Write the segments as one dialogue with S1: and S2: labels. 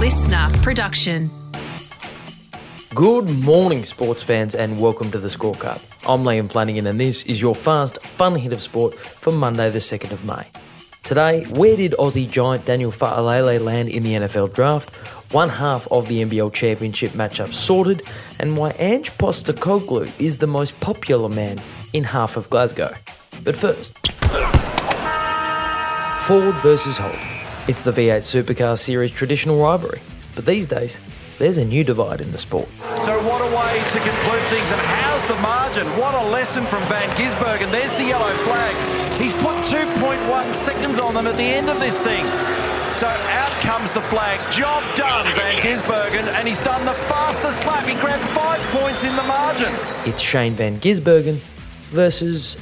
S1: listener production.
S2: Good morning, sports fans, and welcome to the scorecard. I'm Liam Flanagan, and this is your fast, fun hit of sport for Monday, the 2nd of May. Today, where did Aussie giant Daniel Fa'alele land in the NFL draft? One half of the NBL Championship matchup sorted, and why Ange Postecoglou is the most popular man in half of Glasgow. But first, Ford versus Holden. It's the V8 Supercar Series traditional rivalry, but these days, there's a new divide in the sport.
S3: So what a way to conclude things, and how's the margin? What a lesson from Van Gisbergen. There's the yellow flag. He's put 2.1 seconds on them at the end of this thing. So out comes the flag. Job done, Van Gisbergen, and he's done the fastest lap. He grabbed five points in the margin.
S2: It's Shane Van Gisbergen versus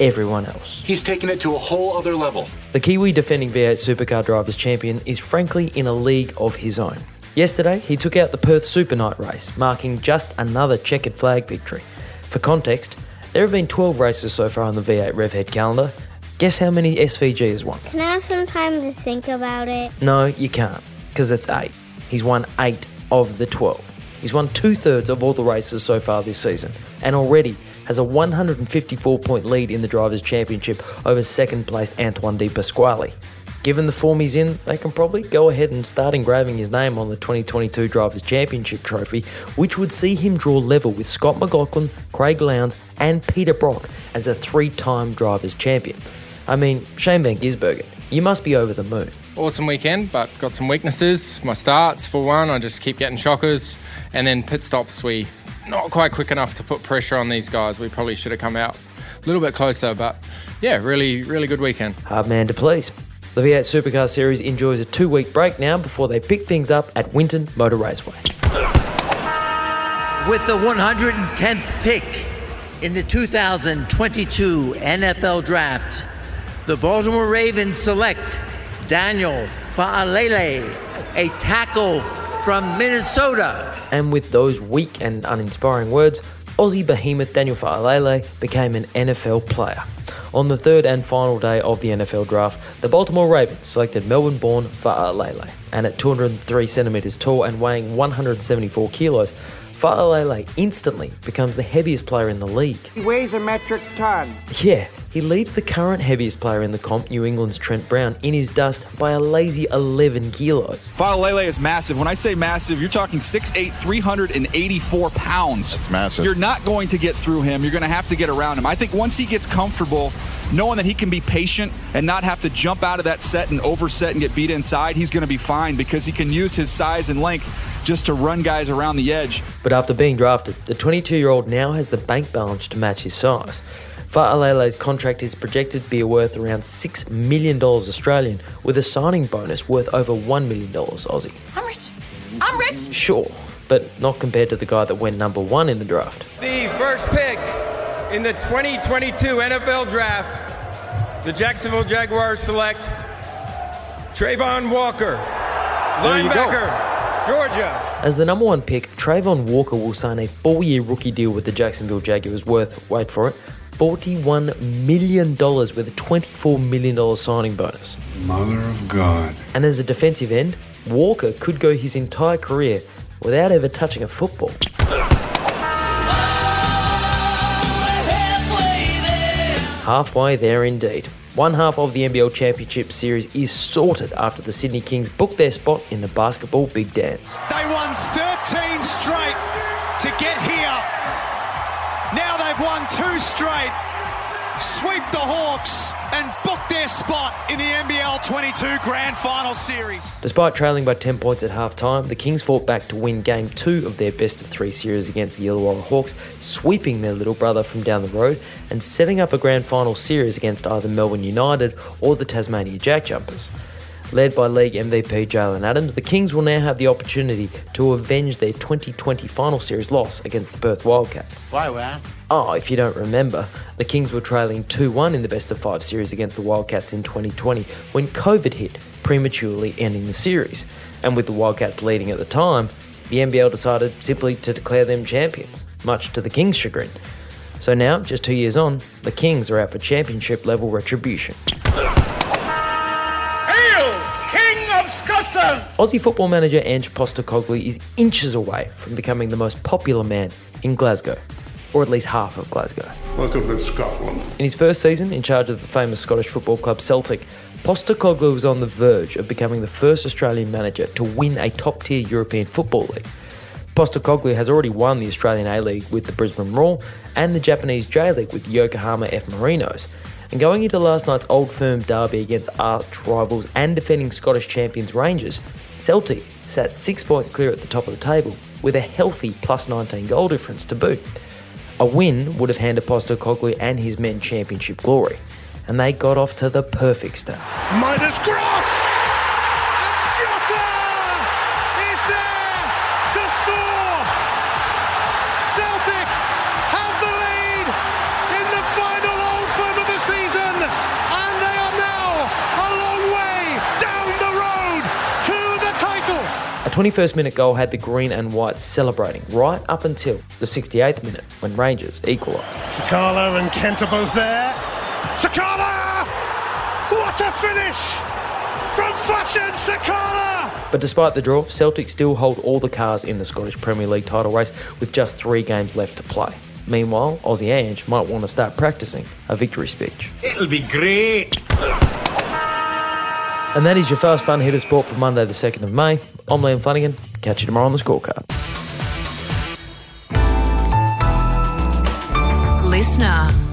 S2: everyone else.
S4: He's taken it to a whole other level.
S2: The Kiwi defending V8 Supercar Drivers Champion is frankly in a league of his own. Yesterday, he took out the Perth Super Night race, marking just another checkered flag victory. For context, there have been 12 races so far on the V8 RevHead calendar. Guess how many SVG has won?
S5: Can I have some time to think about it?
S2: No, you can't, because it's 8. He's won 8 of the 12. He's won two thirds of all the races so far this season, and already has a 154 point lead in the Drivers' Championship over second placed Anton De Pasquale. Given the form he's in, they can probably go ahead and start engraving his name on the 2022 Drivers' Championship trophy, which would see him draw level with Scott McLaughlin, Craig Lowndes, and Peter Brock as a three time Drivers' Champion. I mean, Shane Van Gisbergen, you must be over the moon.
S6: Awesome weekend, but got some weaknesses. My starts, for one, I just keep getting shockers, and then pit stops, we not quite quick enough to put pressure on these guys. We probably should have come out a little bit closer, but yeah, really, really good weekend.
S2: Hard man to please. The V8 Supercar Series enjoys a two week break now before they pick things up at Winton Motor Raceway.
S7: With the 110th pick in the 2022 NFL Draft, the Baltimore Ravens select Daniel Fa'alele, a tackle from Minnesota.
S2: And with those weak and uninspiring words, Aussie behemoth Daniel Fa'alele became an NFL player. On the third and final day of the NFL draft, the Baltimore Ravens selected Melbourne born Fa'alele, and at 203 centimetres tall and weighing 174 kilos, Fa'alele instantly becomes the heaviest player in the league.
S8: He weighs a metric ton.
S2: Yeah, he leaves the current heaviest player in the comp, New England's Trent Brown, in his dust by a lazy 11 kilos.
S9: Fa'alele is massive. When I say massive, you're talking 6'8", 384 pounds.
S10: That's massive.
S9: You're not going to get through him. You're going to have to get around him. I think once he gets comfortable, knowing that he can be patient and not have to jump out of that set and overset and get beat inside, he's going to be fine because he can use his size and length just to run guys around the edge.
S2: But after being drafted, the 22 year old now has the bank balance to match his size. Fa'alele's contract is projected to be worth around $6 million Australian, with a signing bonus worth over $1 million Aussie.
S11: I'm rich. I'm rich.
S2: Sure, but not compared to the guy that went number one in the draft.
S12: The first pick in the 2022 NFL Draft, the Jacksonville Jaguars select Travon Walker, linebacker, Georgia.
S2: As the number one pick, Travon Walker will sign a four year rookie deal with the Jacksonville Jaguars worth, wait for it, $41 million with a $24 million signing bonus.
S10: Mother of God.
S2: And as a defensive end, Walker could go his entire career without ever touching a football. Halfway there indeed. One half of the NBL Championship Series is sorted after the Sydney Kings booked their spot in the basketball big dance.
S13: They won 13 straight to get here. Now they've won two straight, sweep the Hawks, and book their spot in the NBL 22 Grand Final Series.
S2: Despite trailing by 10 points at half time, the Kings fought back to win game two of their best of three series against the Illawarra Hawks, sweeping their little brother from down the road and setting up a grand final series against either Melbourne United or the Tasmania Jack Jumpers. Led by league MVP Jalen Adams, the Kings will now have the opportunity to avenge their 2020 final series loss against the Perth Wildcats.
S7: Why, wow?
S2: Oh, if you don't remember, the Kings were trailing 2 1 in the best of five series against the Wildcats in 2020 when COVID hit, prematurely ending the series. And with the Wildcats leading at the time, the NBL decided simply to declare them champions, much to the Kings' chagrin. So now, just two years on, the Kings are out for championship level retribution.
S12: Hail, King
S1: of Scotland!
S2: Aussie football manager Ange Postecoglou is inches away from becoming the most popular man in Glasgow, or at least half of Glasgow.
S10: Welcome to Scotland.
S2: In his first season in charge of the famous Scottish football club Celtic, Postecoglou was on the verge of becoming the first Australian manager to win a top tier European football league. Postecoglou has already won the Australian A League with the Brisbane Roar and the Japanese J League with the Yokohama F Marinos. And going into last night's Old Firm derby against arch rivals and defending Scottish champions Rangers, Celtic sat six points clear at the top of the table with a healthy plus 19 goal difference to boot. A win would have handed Postecoglou and his men championship glory, and they got off to the perfect start.
S1: Midas cross!
S2: 21st minute goal had the green and white celebrating right up until the 68th minute when Rangers equalised.
S1: Sakala and Kent are both there. Sakala! What a finish from Fashion Sakala!
S2: But despite the draw, Celtic still hold all the cars in the Scottish Premier League title race with just three games left to play. Meanwhile, Aussie Ange might want to start practicing a victory speech.
S1: It'll be great.
S2: And that is your fast fun hit of sport for Monday, the 2nd of May. I'm Liam Flanagan. Catch you tomorrow on the scorecard.
S14: Listener.